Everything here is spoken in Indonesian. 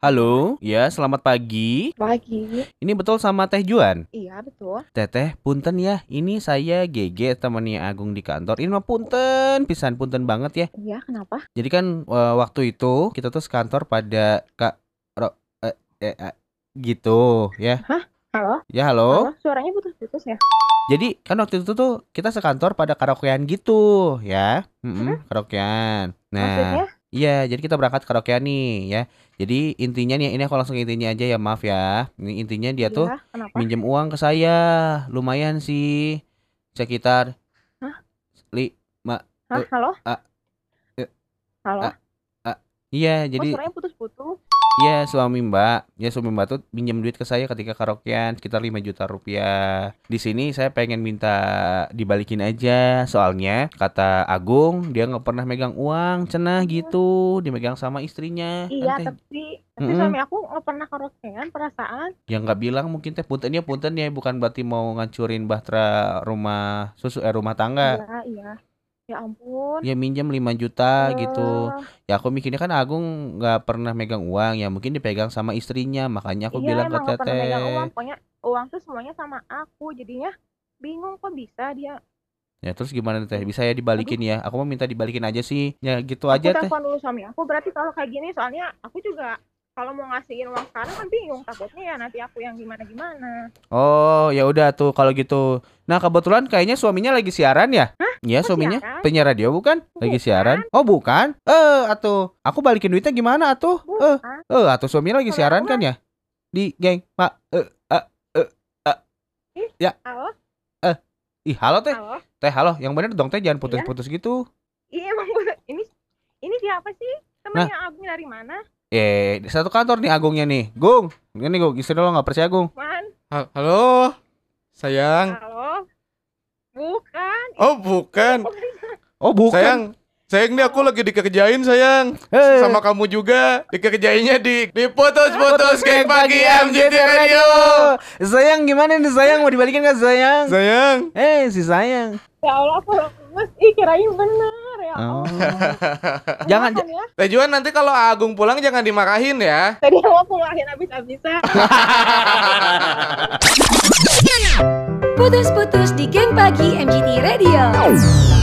Halo, ya selamat pagi. Pagi. Ini betul sama Teh Juan. Iya, betul. Teteh, punten ya. Ini saya GG temannya Agung di kantor. Ini mah punten, pisan punten banget ya. Iya, kenapa? Jadi kan eh, waktu itu kita tuh sekantor pada Kak Ro eh, eh, eh, gitu ya. Halo? Ya halo. Halo, suaranya putus-putus ya? Jadi kan waktu itu tuh kita sekantor pada karaokean gitu ya. Mm-mm, karaokean. Nah, Maksudnya? Iya jadi kita berangkat karaokean nih ya. Jadi intinya nih ini aku langsung intinya aja ya maaf ya. Ini intinya dia tuh Iya, kenapa? minjem uang ke saya. Lumayan sih. Sekitar Hah? lima. Hah, eh, halo? eh, Halo? ah, Iya, Kok jadi suaranya putus-putus? Iya suami Mbak. Ya suami Mbak tuh pinjam duit ke saya ketika karaokean sekitar 5 juta rupiah. Di sini saya pengen minta dibalikin aja. Soalnya kata Agung dia nggak pernah megang uang, cenah gitu, dimegang sama istrinya. Iya, teh, tapi tapi Mm-mm. suami aku nggak pernah karaokean perasaan. yang nggak bilang mungkin teh puntennya punten ya bukan berarti mau ngancurin bahtera rumah susu eh rumah tangga. Iya, iya. Ya ampun. Ya minjem 5 juta gitu. Eh, Ya aku mikirnya kan Agung nggak pernah megang uang ya mungkin dipegang sama istrinya makanya aku iya, bilang ke Teteh. uang. Pokoknya uang tuh semuanya sama aku. Jadinya bingung kok bisa dia. Ya terus gimana Teh? Bisa ya dibalikin ya? Aku mau minta dibalikin aja sih. Ya gitu Aku aja Teh. telepon dulu suami aku. Berarti kalau kayak gini, soalnya aku juga kalau mau ngasihin uang sekarang kan bingung. Takutnya ya nanti aku yang gimana-gimana. Oh ya udah tuh kalau gitu. Nah kebetulan kayaknya suaminya lagi siaran ya? Iya suaminya siaran? penyiar radio bukan? Lagi Bukan. siaran? Oh bukan? Eh atuh aku balikin duitnya gimana atuh? Eh eh atuh suaminya lagi Kalau siaran kan ya? Di geng Pak. Eh eh eh eh. Ya. Halo? Ih halo Teh. Halo? Teh halo. Yang bener dong Teh jangan putus-putus gitu. Iya emang ini ini siapa sih? Temennya Agung dari mana? Eh satu kantor nih Agungnya nih. Gung. Ini Gung. Istri lo nggak percaya Gung. Man? Ha- Halo, sayang. Halo? Oh bukan, Oh bukan. sayang. Sayang nih aku lagi dikerjain sayang. Eh. Sama kamu juga. Dikerjainnya di diputus-putus geng pagi MJT Radio. Sayang gimana nih sayang mau dibalikin gak sayang? Sayang. Eh si sayang. Ya Allah aku lemes. Ih kirain bener ya Oh. Jangan- ya. Tujuan nanti kalau Agung pulang jangan dimarahin ya. Tadi mau pulahin habis-habisan. Putus-putus di geng pagi MGT Radio.